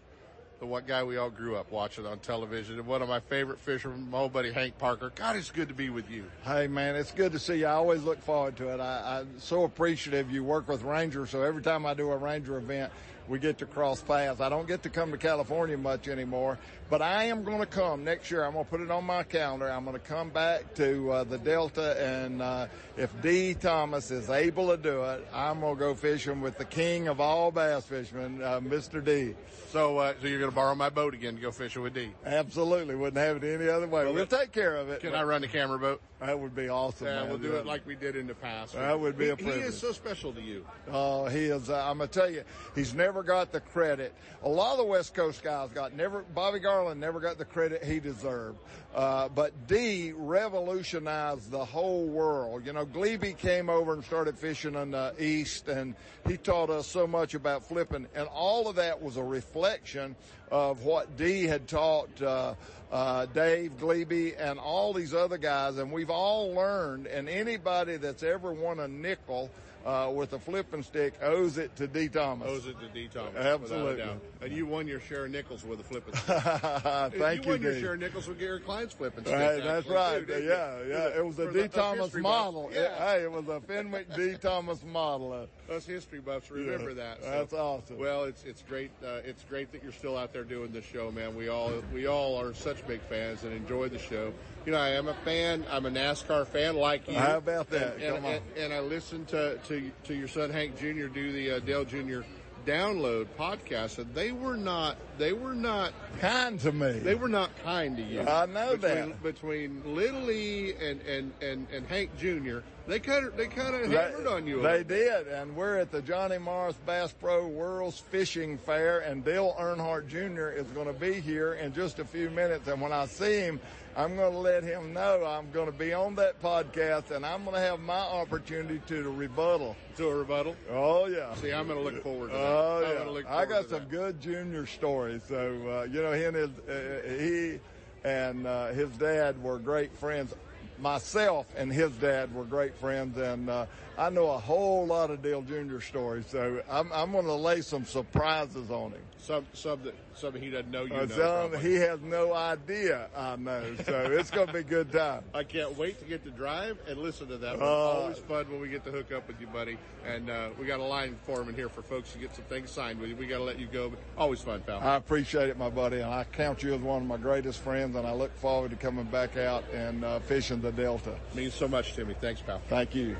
H: the what guy we all grew up watching on television, and one of my favorite fishermen, my old buddy Hank Parker. God, it's good to be with you.
P: Hey man, it's good to see you. I always look forward to it. I, I'm so appreciative you work with Ranger. So every time I do a Ranger event, we get to cross paths. I don't get to come to California much anymore, but I am going to come next year. I'm going to put it on my calendar. I'm going to come back to uh, the Delta, and uh, if Dee Thomas is able to do it, I'm going to go fishing with the king of all bass fishermen, uh, Mr. D.
H: So, uh, so you're going to borrow my boat again to go fishing with D?
P: Absolutely, wouldn't have it any other way.
H: Well,
P: we'll take care of it.
H: Can I run the camera boat?
P: That would be awesome.
H: Yeah,
P: man.
H: we'll do it like we did in the past.
P: That would be
H: He-
P: a
H: He is so special to you.
P: Oh, he is. Uh, I'm gonna tell you, he's never got the credit. A lot of the West Coast guys got never. Bobby Garland never got the credit he deserved. Uh, but D revolutionized the whole world. You know, Gliebe came over and started fishing in the East, and he taught us so much about flipping. And all of that was a reflection of what D had taught. Uh, uh, Dave Gliebe and all these other guys, and we've all learned. And anybody that's ever won a nickel uh, with a flipping stick owes it to Dee Thomas.
H: Owes it to Dee Thomas.
P: Absolutely.
H: And you won your share of nickels with a flipping stick.
P: Thank
H: you
P: you,
H: won your share of nickels with Gary Klein's flipping stick.
P: Right, that's right.
H: too,
P: yeah, yeah. It was a
H: Dee
P: Thomas model. It- hey, it was a Fenwick Dee Thomas model.
H: Us history buffs remember
P: Yeah,
H: that. so-
P: that's awesome.
H: Well, it's it's great. Uh, it's great that you're still out there doing this show, man. We all we all are such big fans and enjoy the show. You know, I am a fan. I'm a NASCAR fan like you.
P: How about that?
H: And, and,
P: Come on.
H: and, and I listened to, to to your son Hank Jr. do the uh, Dale Jr. download podcast, and they were not they were not
P: kind to me.
H: They were not kind to you.
P: I know
H: between,
P: that.
H: between Little E and and and, and Hank Jr. They kind of they kind of hammered on you. a
P: They
H: little
P: did, and we're at the Johnny Morris Bass Pro World's Fishing Fair, and Dale Earnhardt Jr. is going to be here in just a few minutes. And when I see him, I'm going to let him know I'm going to be on that podcast, and I'm going to have my opportunity to rebuttal.
H: To a rebuttal?
P: Oh yeah.
H: See, I'm going to look forward to that.
P: Oh yeah. I got some
H: that.
P: good junior stories. So uh, you know, he and his uh, he and uh, his dad were great friends. Myself and his dad were great friends, and uh, I know a whole lot of Dale Jr. stories, so I'm, I'm going to lay some surprises on him.
H: Some, some that, some he doesn't know you
P: Uh,
H: know.
P: some he has no idea I know, so it's going to be a good time.
H: I can't wait to get to drive and listen to that.
P: Uh,
H: Always fun when we get to hook up with you, buddy. And uh, we got a line form in here for folks to get some things signed with you. We got to let you go, always fun, pal.
P: I appreciate it, my buddy, and I count you as one of my greatest friends, and I look forward to coming back out and uh, fishing the Delta.
H: Means so much, to me. Thanks, pal.
P: Thank you.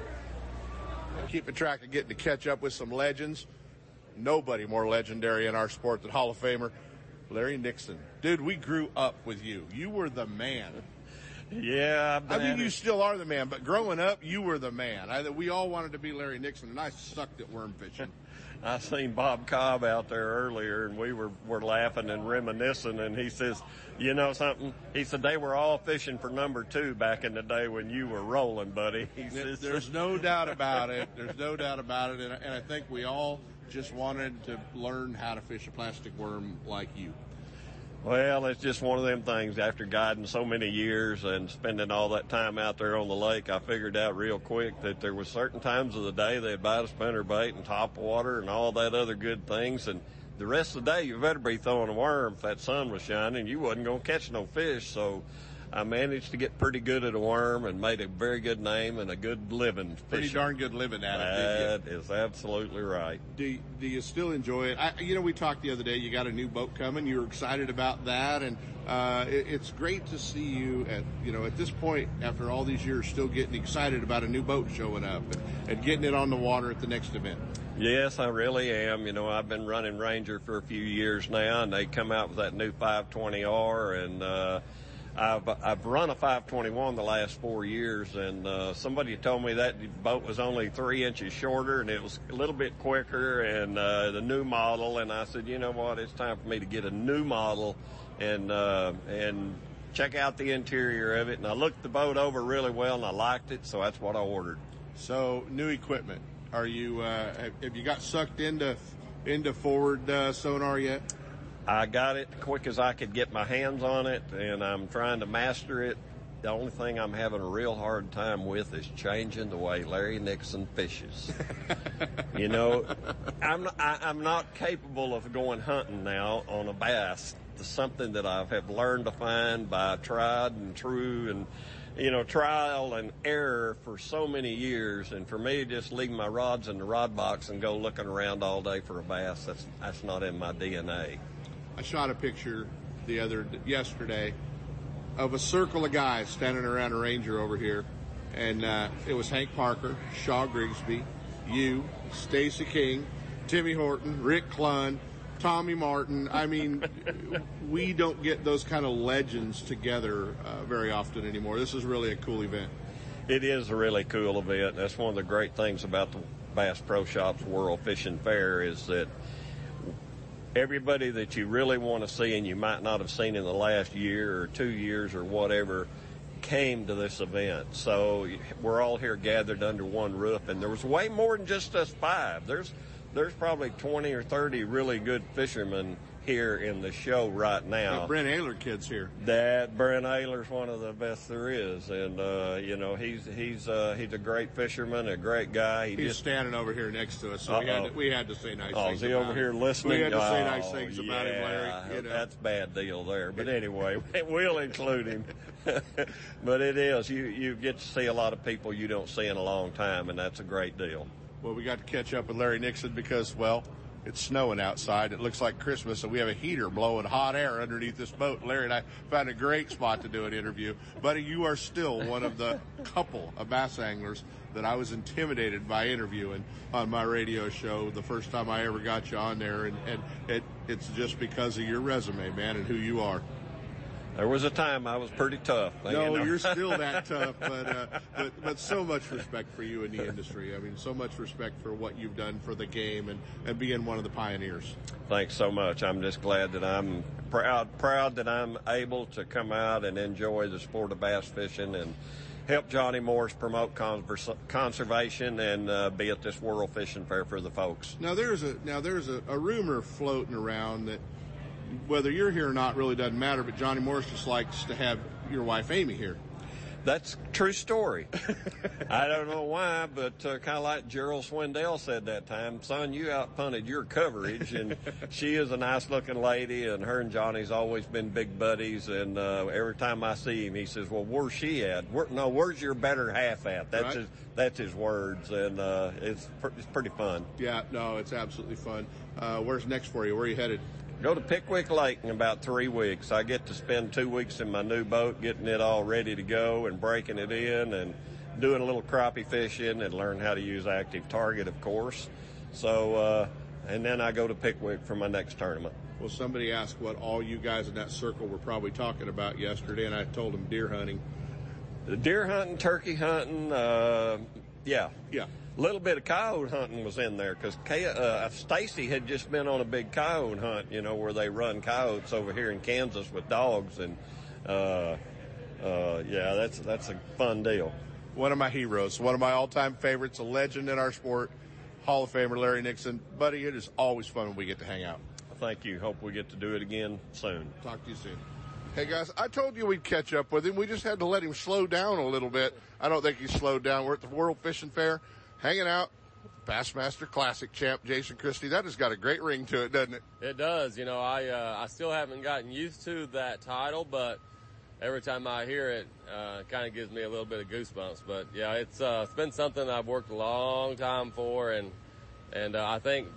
H: Keeping track of getting to catch up with some legends. Nobody more legendary in our sport than Hall of Famer Larry Nixon. Dude, we grew up with you. You were the man.
Q: Yeah,
H: I mean, you still are the man, but growing up, you were the man. I, we all wanted to be Larry Nixon, and I sucked at worm fishing.
Q: I seen Bob Cobb out there earlier, and we were were laughing and reminiscing. And he says, "You know something?" He said they were all fishing for number two back in the day when you were rolling, buddy. He says,
H: There's no doubt about it. There's no doubt about it, and, and I think we all just wanted to learn how to fish a plastic worm like you.
Q: Well, it's just one of them things. After guiding so many years and spending all that time out there on the lake, I figured out real quick that there was certain times of the day they'd bite a spinner bait and top water and all that other good things, and the rest of the day you better be throwing a worm if that sun was shining. You wasn't gonna catch no fish, so. I managed to get pretty good at a worm and made a very good name and a good living.
H: Pretty darn good living at it,
Q: That is absolutely right.
H: Do, do you still enjoy it? I, you know, we talked the other day. You got a new boat coming. You were excited about that, and uh, it, it's great to see you at you know at this point after all these years still getting excited about a new boat showing up and, and getting it on the water at the next event.
Q: Yes, I really am. You know, I've been running Ranger for a few years now, and they come out with that new 520R, and uh, I've I've run a 521 the last four years, and uh, somebody told me that boat was only three inches shorter, and it was a little bit quicker, and uh, the new model. And I said, you know what, it's time for me to get a new model, and uh, and check out the interior of it. And I looked the boat over really well, and I liked it, so that's what I ordered.
H: So new equipment. Are you uh, have you got sucked into into forward uh, sonar yet?
Q: I got it quick as I could get my hands on it, and I'm trying to master it. The only thing I'm having a real hard time with is changing the way Larry Nixon fishes. you know, I'm not, I, I'm not capable of going hunting now on a bass. It's something that I have learned to find by tried and true and you know trial and error for so many years. And for me to just leave my rods in the rod box and go looking around all day for a bass, that's that's not in my DNA.
H: I shot a picture the other yesterday of a circle of guys standing around a ranger over here, and uh, it was Hank Parker, Shaw Grigsby, you, Stacy King, Timmy Horton, Rick Clunn, Tommy Martin. I mean, we don't get those kind of legends together uh, very often anymore. This is really a cool event.
Q: It is a really cool event. That's one of the great things about the Bass Pro Shops World Fishing Fair is that everybody that you really want to see and you might not have seen in the last year or two years or whatever came to this event. So we're all here gathered under one roof and there was way more than just us five. There's there's probably 20 or 30 really good fishermen here in the show right now.
H: The Brent Ehrler kid's here.
Q: That Brent Ehrler's one of the best there is, and uh, you know he's he's uh, he's a great fisherman, a great guy. He
H: He's
Q: just
H: standing over here next to us, so we had, to, we had to say nice
Q: Oh,
H: things.
Q: is he
H: about
Q: over
H: him.
Q: here listening?
H: We had to say
Q: Oh,
H: nice things about him, Larry. You know.
Q: That's bad deal there. But anyway, we'll include him. but it is. You, you get to see a lot of people you don't see in a long time, and that's a great deal.
H: Well, we got to catch up with Larry Nixon because, well, it's snowing outside. It looks like Christmas, and we have a heater blowing hot air underneath this boat. Larry and I found a great spot to do an interview. Buddy, you are still one of the couple of bass anglers that I was intimidated by interviewing on my radio show the first time I ever got you on there, and, and it, it's just because of your resume, man, and who you are.
Q: There was a time I was pretty tough.
H: No,
Q: you
H: you're still that tough, but, uh, but but so much respect for you in the industry. I mean, so much respect for what you've done for the game and, and being one of the pioneers.
Q: Thanks so much. I'm just glad that I'm proud proud that I'm able to come out and enjoy the sport of bass fishing and help Johnny Morris promote conservation and uh, be at this World Fishing Fair for the folks.
H: Now there's a now there's a, a rumor floating around that whether you're here or not really doesn't matter, but Johnny Morris just likes to have your wife Amy here.
Q: That's true story. I don't know why, but uh, kind of like Gerald Swindle said that time, son, you outpunted your coverage, and she is a nice looking lady, and her and Johnny's always been big buddies, and uh, every time I see him, he says, "Well, where's she at? Where, no, where's your better half at?" That's
H: Right.
Q: his that's his words, and uh, it's pr- it's pretty fun.
H: Yeah, no, it's absolutely fun. Uh, where's next for you? Where are you headed?
Q: Go to Pickwick Lake in about three weeks. I get to spend two weeks in my new boat, getting it all ready to go and breaking it in and doing a little crappie fishing and learn how to use active target, of course. So, uh, and then I go to Pickwick for my next tournament.
H: Well, somebody asked what all you guys in that circle were probably talking about yesterday, and I told them deer hunting.
Q: The deer hunting, turkey hunting, uh, yeah.
H: Yeah.
Q: A little bit of coyote hunting was in there because uh, Stacy had just been on a big coyote hunt, you know, where they run coyotes over here in Kansas with dogs, and uh, uh, yeah, that's that's a fun deal.
H: One of my heroes, one of my all-time favorites, a legend in our sport, Hall of Famer Larry Nixon. Buddy, it is always fun when we get to hang out.
Q: Thank you. Hope we get to do it again soon.
H: Talk to you soon. Hey guys, I told you we'd catch up with him. We just had to let him slow down a little bit. I don't think he slowed down. We're at the World Fishing Fair, hanging out. Bassmaster Classic champ Jason Christie. That has got a great ring to it, doesn't it?
R: It does. You know, I uh, I still haven't gotten used to that title, but every time I hear it, uh, it kind of gives me a little bit of goosebumps. But yeah, it's uh, it's been something I've worked a long time for, and and uh, I think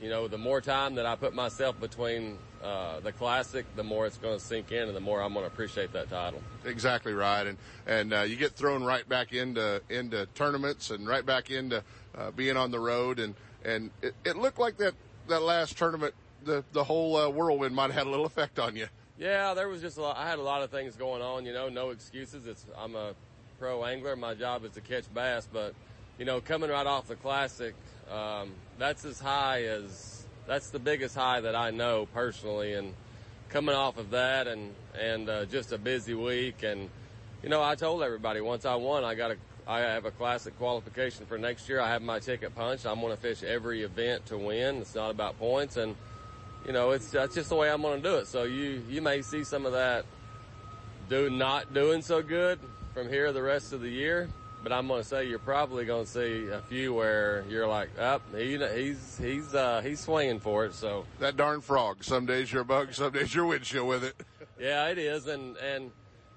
R: you know the more time that I put myself between uh, the classic, the more it's going to sink in, and the more I'm going to appreciate that title.
H: Exactly right, and and uh, you get thrown right back into into tournaments and right back into uh, being on the road, and and it, it looked like that that last tournament, the the whole uh, whirlwind might have had a little effect on you.
R: Yeah, there was just a lot, I had a lot of things going on. You know, no excuses. It's I'm a pro angler. My job is to catch bass, but you know, coming right off the classic, um, that's as high as that's the biggest high that I know personally, and coming off of that, and and uh, just a busy week, and you know, I told everybody once I won, I got a I have a classic qualification for next year. I have my ticket punched. I'm going to fish every event to win. It's not about points, and you know, it's that's just the way I'm going to do it. So you you may see some of that do not doing so good from here the rest of the year, but I'm going to say you're probably going to see a few where you're like, up, oh, he, he's he's uh, he's swinging for it. So
H: that darn frog. Some days you're a bug, some days you're windshield with it.
R: yeah, it is, and and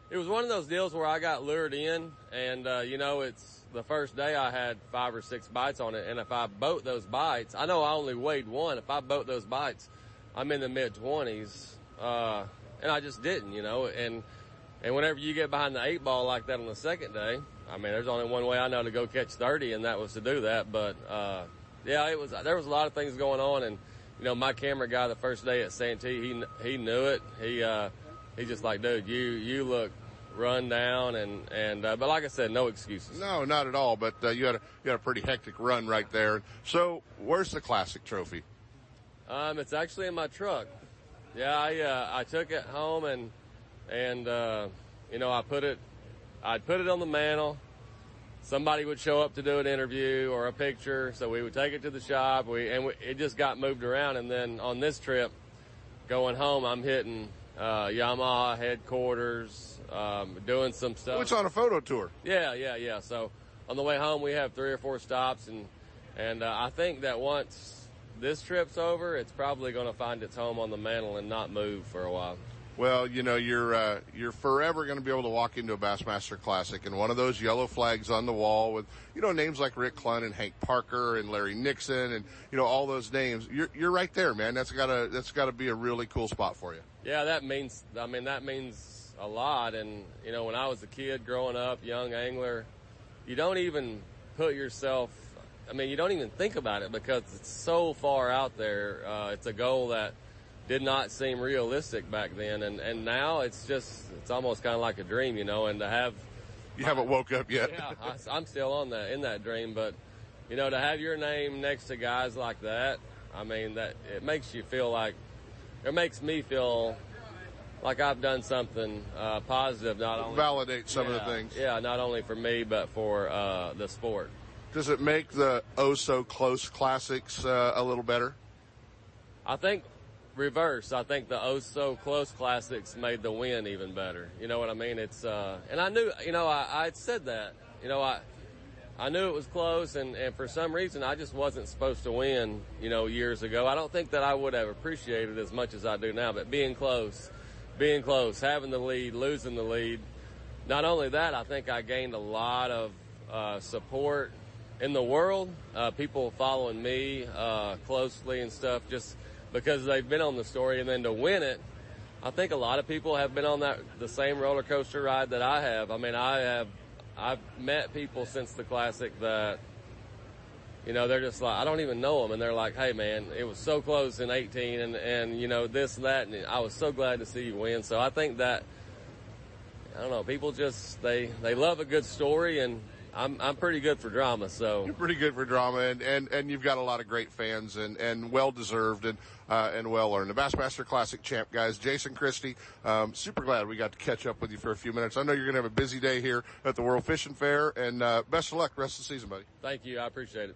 R: it was one of those deals where I got lured in, and uh, you know, it's the first day I had five or six bites on it, and if I boat those bites, I know I only weighed one. If I boat those bites, I'm in the mid twenties, uh, and I just didn't, you know, and and whenever you get behind the eight ball like that on the second day, I mean, there's only one way I know to go catch 30, and that was to do that. But uh, yeah, it was there was a lot of things going on, and you know, my camera guy the first day at Santee, he he knew it. He uh, he just like, dude, you you look run down and and uh, but like I said, no excuses.
H: No, not at all. But uh, you had a you had a pretty hectic run right there. So where's the classic trophy?
R: Um, it's actually in my truck. Yeah, I uh, I took it home and and uh, you know I put it I'd put it on the mantle. Somebody would show up to do an interview or a picture, so we would take it to the shop. We and we, it just got moved around. And then on this trip, going home, I'm hitting uh, Yamaha headquarters, um, doing some stuff.
H: Oh, it's on a photo tour.
R: Yeah, yeah, yeah. So on the way home, we have three or four stops, and and uh, I think that once this trip's over, it's probably going to find its home on the mantle and not move for a while.
H: Well, you know, you're uh, you're forever going to be able to walk into a Bassmaster Classic and one of those yellow flags on the wall with you know names like Rick Clunn and Hank Parker and Larry Nixon and you know all those names. You're you're right there, man. That's got to that's got to be a really cool spot for you.
R: Yeah, that means. I mean, that means a lot. And you know, when I was a kid growing up, young angler, you don't even put yourself. I mean, you don't even think about it because it's so far out there. Uh, it's a goal that did not seem realistic back then, and and now it's just it's almost kind of like a dream, you know. And to have
H: you haven't woke up yet.
R: yeah, I, I'm still on that in that dream, but you know, to have your name next to guys like that, I mean, that it makes you feel like it makes me feel like I've done something uh, positive. Not only
H: validate some
R: yeah,
H: of the things.
R: Yeah, not only for me but for uh, the sport.
H: Does it make the oh so close classics uh, a little better?
R: I think reverse. I think the oh so close classics made the win even better. You know what I mean? It's uh, and I knew, you know, I, I said that. You know, I I knew it was close, and and for some reason I just wasn't supposed to win. You know, years ago. I don't think that I would have appreciated as much as I do now. But being close, being close, having the lead, losing the lead. Not only that, I think I gained a lot of uh, support in the world. Uh, people following me uh, closely and stuff, just because they've been on the story, and then to win it, I think a lot of people have been on that the same roller coaster ride that I have. I mean, I have I've met people since the classic that you know they're just like I don't even know them, and they're like, "Hey, man, it was so close in 18, and and you know this and that, and I was so glad to see you win." So I think that I don't know, people just they they love a good story and I'm I'm pretty good for drama, so
H: you're pretty good for drama, and and, and you've got a lot of great fans, and, and well deserved, and uh, and well earned. The Bassmaster Classic champ, guys, Jason Christie. Um, super glad we got to catch up with you for a few minutes. I know you're going to have a busy day here at the World Fishing Fair, and uh, best of luck rest of the season, buddy.
R: Thank you, I appreciate it.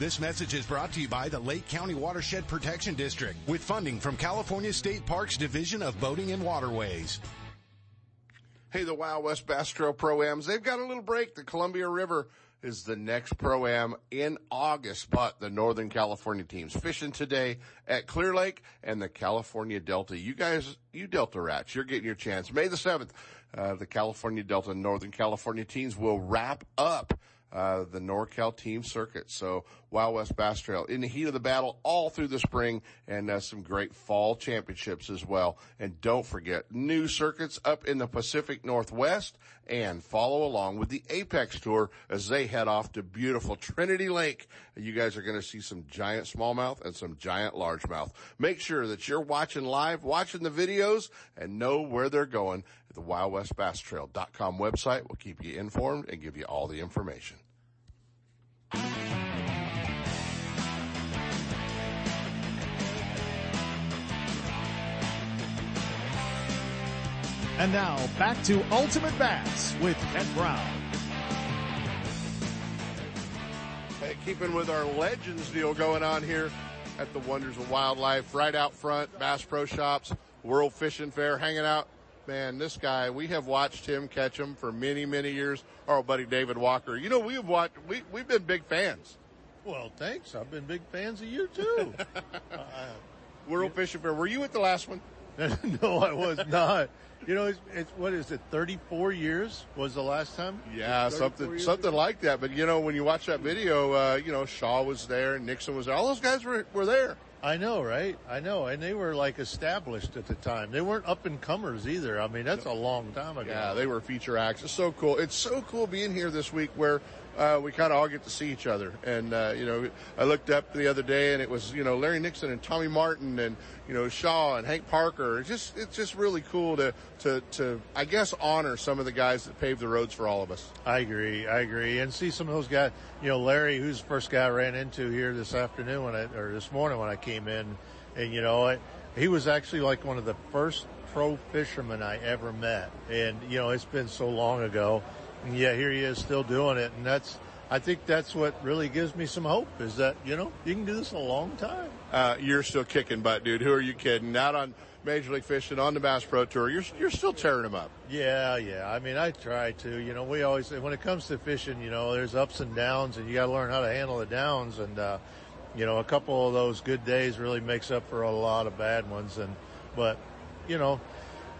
I: This message is brought to you by the Lake County Watershed Protection District with funding from California State Parks Division of Boating and Waterways.
H: Hey, the Wild West Bass Trail Pro-Ams, they've got a little break. The Columbia River is the next Pro-Am in August, but the Northern California teams fishing today at Clear Lake and the California Delta. You guys, you Delta rats, you're getting your chance. May the 7th, uh, the California Delta Northern California teams will wrap up uh, the NorCal team circuit. So Wild West Bass Trail in the heat of the battle all through the spring and uh, some great fall championships as well. And don't forget new circuits up in the Pacific Northwest and follow along with the Apex Tour as they head off to beautiful Trinity Lake. You guys are going to see some giant smallmouth and some giant largemouth. Make sure that you're watching live, watching the videos and know where they're going. The WildWestBassTrail.com website will keep you informed and give you all the information.
G: And now back to Ultimate Bass with Kent Brown.
H: Hey, keeping with our Legends deal going on here at the Wonders of Wildlife, right out front, Bass Pro Shops, World Fishing Fair, hanging out. Man, this guy, we have watched him catch them for many, many years. Our buddy David Walker. You know, we've watched, we, we've been big fans.
S: Well, thanks. I've been big fans of you too. uh,
H: World Fishing Fair. Were you at the last one?
S: no, I was not. You know, it's, it's, what is it? Thirty-four years was the last time.
H: Yeah, something something ago? like that. But you know, when you watch that video, uh, you know Shaw was there, Nixon was there. All those guys were were there.
S: I know, right? I know, and they were like established at the time. They weren't up and comers either. I mean, that's a long time ago.
H: Yeah, they were feature acts. It's so cool. It's so cool being here this week where uh, we kind of all get to see each other. And, uh, you know, I looked up the other day and it was, you know, Larry Nixon and Tommy Martin and, you know, Shaw and Hank Parker. It's just, it's just really cool to, to, to, I guess, honor some of the guys that paved the roads for all of us.
S: I agree. I agree. And see some of those guys, you know, Larry, who's the first guy I ran into here this afternoon when I, or this morning when I came in. And, you know, he was actually like one of the first pro fishermen I ever met. And, you know, it's been so long ago. And yeah, here he is still doing it. And that's, I think that's what really gives me some hope is that, you know, you can do this a long time.
H: Uh, you're still kicking butt, dude. Who are you kidding? Out on Major League Fishing, on the Bass Pro Tour, you're, you're still tearing them up.
S: Yeah, yeah. I mean, I try to, you know, we always, when it comes to fishing, you know, there's ups and downs and you got to learn how to handle the downs. And, uh, you know, a couple of those good days really makes up for a lot of bad ones. And, but, you know,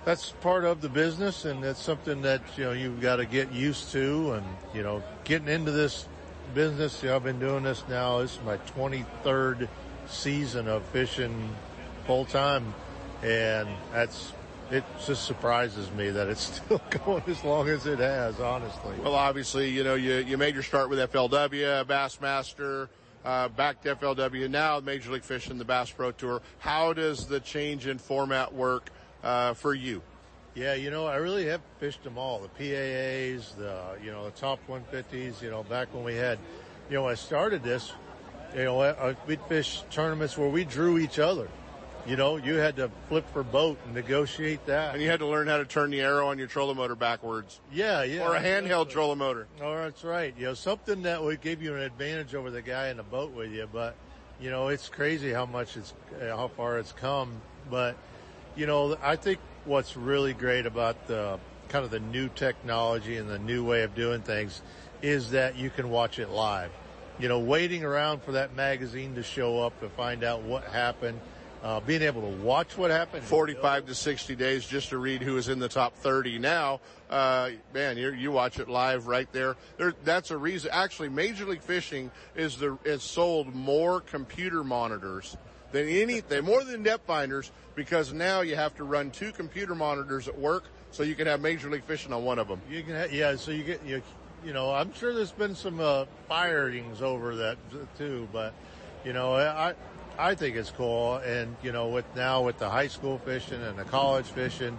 S: that's part of the business and it's something that, you know, you've got to get used to and, you know, getting into this business. You know, I've been doing this now. This is my 23rd season of fishing full time. And that's, it just surprises me that it's still going as long as it has, honestly.
H: Well, obviously, you know, you, you made your start with FLW, Bassmaster, uh, back to FLW, now Major League Fishing, the Bass Pro Tour. How does the change in format work uh, for you?
S: Yeah, you know, I really have fished them all. The PAAs, the, you know, the top 150s, you know, back when we had, you know, I started this, you know, we'd fish tournaments where we drew each other. You know, you had to flip for boat and negotiate that.
H: And you had to learn how to turn the arrow on your trolling motor backwards.
S: Yeah, yeah.
H: Or a handheld trolling motor.
S: Oh, that's right. You know, something that would give you an advantage over the guy in the boat with you. But, you know, it's crazy how much it's, how far it's come. But, you know, I think what's really great about the kind of the new technology and the new way of doing things is that you can watch it live. You know, waiting around for that magazine to show up to find out what happened, uh, being able to watch what happened.
H: 45 to 60 days just to read who is in the top 30 now. Uh, man, you you watch it live right there. there. That's a reason. Actually, Major League Fishing is the, is sold more computer monitors than anything, more than depth finders, because now you have to run two computer monitors at work so you can have Major League Fishing on one of them.
S: You can, ha- yeah. So you get you, you know, I'm sure there's been some uh, firings over that too, but you know, I I think it's cool, and you know, with now with the high school fishing and the college fishing.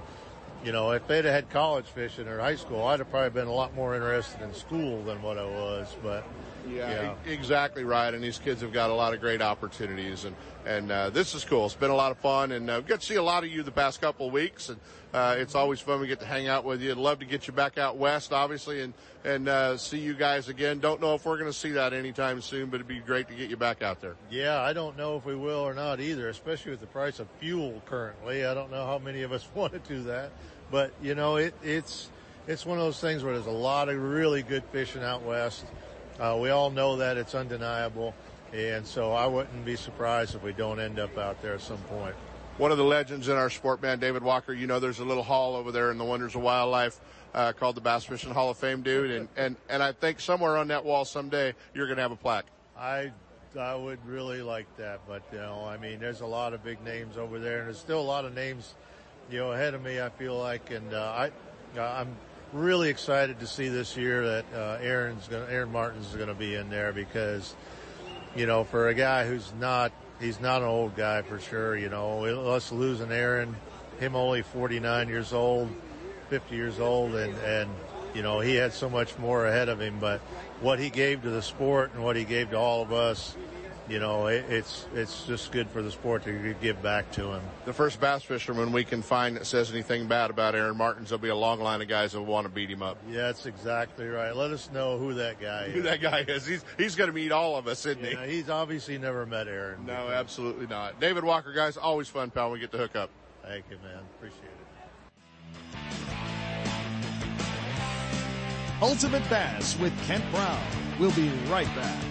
S: You know, if they'd have had college fishing or high school, I'd have probably been a lot more interested in school than what I was. But
H: yeah, yeah. exactly right. And these kids have got a lot of great opportunities, and and uh, this is cool. It's been a lot of fun, and uh, got to see a lot of you the past couple of weeks, and uh, it's always fun. We get to hang out with you. I'd love to get you back out west, obviously, and and uh, see you guys again. Don't know if we're going to see that anytime soon, but it'd be great to get you back out there.
S: Yeah, I don't know if we will or not either, especially with the price of fuel currently. I don't know how many of us want to do that. But you know, it, it's it's one of those things where there's a lot of really good fishing out west. Uh, we all know that it's undeniable, and so I wouldn't be surprised if we don't end up out there at some point.
H: One of the legends in our sport, man, David Walker. You know, there's a little hall over there in the Wonders of Wildlife uh, called the Bass Fishing Hall of Fame, dude. And and and I think somewhere on that wall someday you're going to have a plaque.
S: I I would really like that, but you know, I mean, there's a lot of big names over there, and there's still a lot of names you know, ahead of me. I feel like, and uh, I, I'm really excited to see this year that uh, Aaron's going, Aaron Martens going to be in there because, you know, for a guy who's not, he's not an old guy for sure. You know, us losing Aaron, him only 49 years old, 50 years old, and and you know he had so much more ahead of him. But what he gave to the sport and what he gave to all of us you know, it, it's it's just good for the sport to give back to him.
H: The first bass fisherman we can find that says anything bad about Aaron Martens, there'll be a long line of guys that want to beat him up.
S: Yeah, that's exactly right. Let us know who that guy is.
H: Who that guy is. He's he's going to meet all of us, isn't
S: yeah, he? He's obviously never met Aaron.
H: No, before. absolutely not. David Walker, guys, always fun, pal. When we get to hook up.
S: Thank you, man. Appreciate it.
G: Ultimate Bass with Kent Brown. We'll be right back.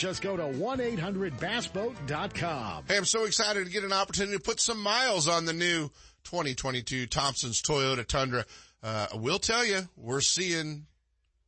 G: just go to 1-800-BASSBOAT.com.
H: Hey, I'm so excited to get an opportunity to put some miles on the new 2022 Thompson's Toyota Tundra. Uh, we'll tell you, we're seeing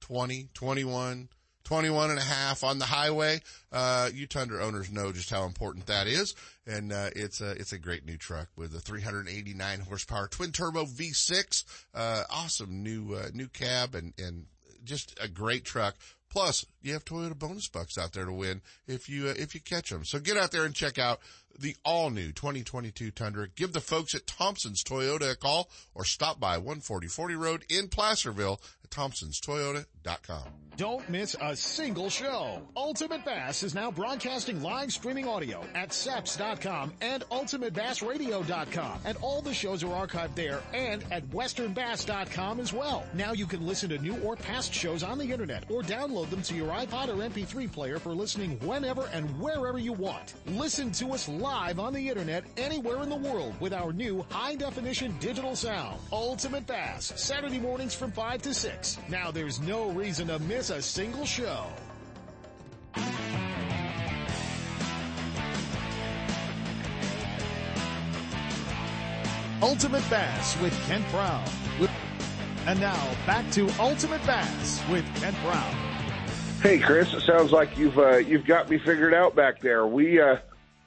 H: 20, 21, 21 and a half on the highway. Uh, you Tundra owners know just how important that is. And, uh, it's a, it's a great new truck with a 389 horsepower twin turbo V6. Uh, awesome new, uh, new cab and, and just a great truck. Plus, you have Toyota bonus bucks out there to win if you uh, if you catch them. So get out there and check out the all new 2022 Tundra. Give the folks at Thompson's Toyota a call or stop by 14040 Road in Placerville at thompsonstoyota.com.
G: Don't miss a single show. Ultimate Bass is now broadcasting live streaming audio at seps.com and ultimatebassradio.com. And all the shows are archived there and at westernbass.com as well. Now you can listen to new or past shows on the internet or download them to your iPod or MP3 player for listening whenever and wherever you want. Listen to us live on the internet anywhere in the world with our new high definition digital sound. Ultimate Bass, Saturday mornings from 5 to 6. Now there's no reason to miss a single show. Ultimate Bass with Kent Brown. And now back to Ultimate Bass with Kent Brown.
T: Hey Chris, it sounds like you've uh, you've got me figured out back there. We uh,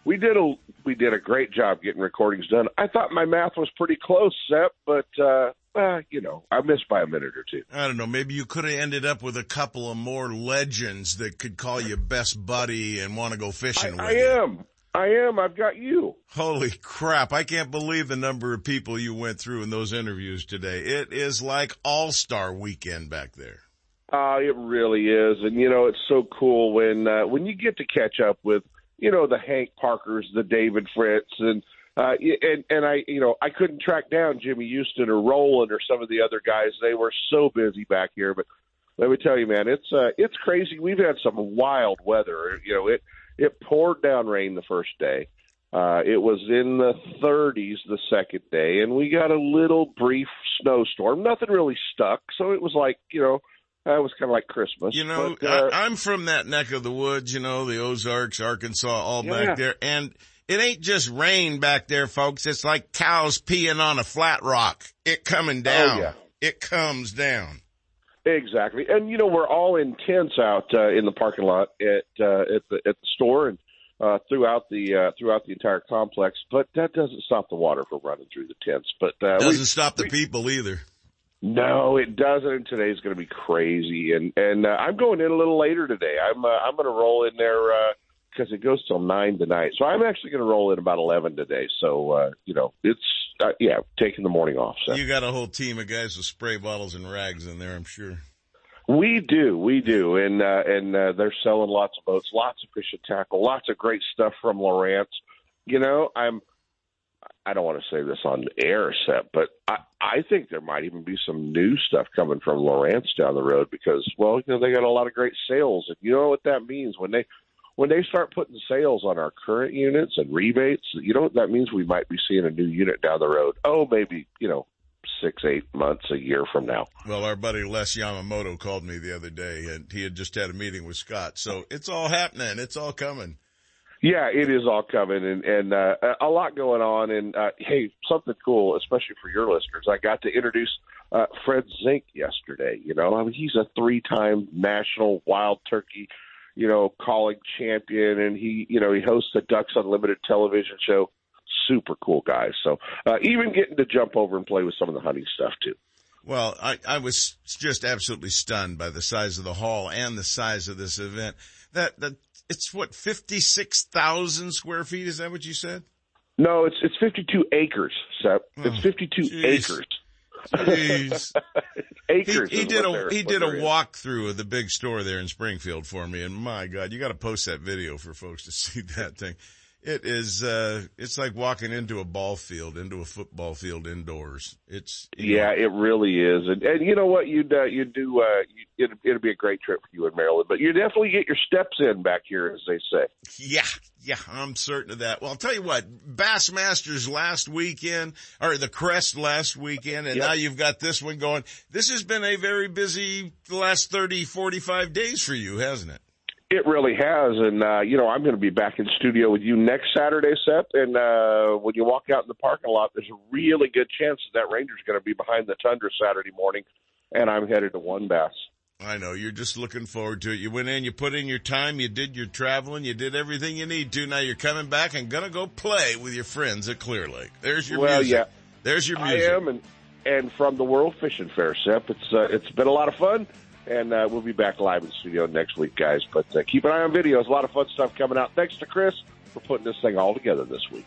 T: we did a we did a great job getting recordings done. I thought my math was pretty close, Sep, but uh, uh, you know, I missed by a minute or two.
H: I don't know. Maybe you could have ended up with a couple of more legends that could call you best buddy and want to go fishing
T: I,
H: with
T: I am. I am. I've got you.
H: Holy crap. I can't believe the number of people you went through in those interviews today. It is like all-star weekend back there.
T: Uh, it really is. And you know, it's so cool when, uh, when you get to catch up with, you know, the Hank Parkers, the David Fritts and, uh, and, and I, you know, I couldn't track down Jimmy Houston or Roland or some of the other guys. They were so busy back here, but let me tell you, man, it's, uh, it's crazy. We've had some wild weather. You know, it, it poured down rain the first day. Uh, it was in the 30s the second day, and we got a little brief snowstorm. Nothing really stuck, so it was like, you know, that was kind of like Christmas.
H: You know,
T: but, uh,
H: I, I'm from that neck of the woods, you know, the Ozarks, Arkansas, all
T: Yeah.
H: back there. And it ain't just rain back there, folks. It's like cows peeing on a flat rock. It coming down.
T: Oh, yeah.
H: It comes down.
T: Exactly, and you know we're all in tents out uh, in the parking lot at uh, at the at the store and uh, throughout the uh, throughout the entire complex. But that doesn't stop the water from running through the tents. But uh,
H: Doesn't
T: we-
H: stop the people either.
T: No, it doesn't. And today's going to be crazy, and and uh, I'm going in a little later today. I'm uh, I'm going to roll in there because it goes till nine tonight. So I'm actually going to roll in about eleven today. So uh, you know, it's uh, yeah, taking the morning off. So.
H: You got a whole team of guys with spray bottles and rags in there, I'm sure.
T: We do, we do, and uh, and uh, they're selling lots of boats, lots of fishing tackle, lots of great stuff from Lowrance. You know, I'm. I don't want to say this on air, set, but I, I think there might even be some new stuff coming from Lowrance down the road because, well, you know, they got a lot of great sales, and you know what that means when they when they start putting sales on our current units and rebates. You know what that means? We might be seeing a new unit down the road. Oh, maybe you know, six, eight months, a year from now.
H: Well, our buddy Les Yamamoto called me the other day and he had just had a meeting with Scott. So it's all happening. It's all coming.
T: Yeah, it is all coming and, and uh, a lot going on. And uh, hey, something cool, especially for your listeners. I got to introduce uh, Fred Zink yesterday. You know, I mean, he's a three-time national wild turkey, you know, calling champion, and he, you know, he hosts the Ducks Unlimited television show. Super cool guy. So uh, even getting to jump over and play with some of the hunting stuff too.
H: Well, I, I was just absolutely stunned by the size of the hall and the size of this event. That, that, it's what, 56,000 square feet? Is that what you said?
T: No, it's it's 52 acres, Sep. Oh, it's 52
H: jeez.
T: acres.
C: Jeez.
T: Acres.
C: He, he did a he did a walkthrough of the big store there in Springfield for me, and my God, you got to post that video for folks to see that thing. It is uh it's like walking into a ball field, into a football field indoors. It's
T: Yeah, it really is, and and you know what you'd uh, you'd do. Uh, you, it it'd be a great trip for you in Maryland, but you definitely get your steps in back here, as they say.
C: Yeah, yeah, I'm certain of that. Well, I'll tell you what, Bassmasters last weekend, or the Crest last weekend, and
T: Yep.
C: now you've got this one going. This has been a very busy last 30, 45 days for you, hasn't it?
T: It really has, and uh, you know I'm going to be back in studio with you next Saturday, Sep. And uh, when you walk out in the parking lot, there's a really good chance that that Ranger's going to be behind the Tundra Saturday morning, and I'm headed to One Bass.
C: I know, you're just looking forward to it. You went in, you put in your time, you did your traveling, you did everything you need to. Now you're coming back and gonna go play with your friends at Clear Lake. There's your
T: well,
C: music.
T: yeah,
C: There's your music.
T: I am, and and from the World Fishing Fair, Sep. It's uh, it's been a lot of fun, and uh, we'll be back live in studio next week, guys. But uh, keep an eye on videos. A lot of fun stuff coming out. Thanks to Chris for putting this thing all together this week.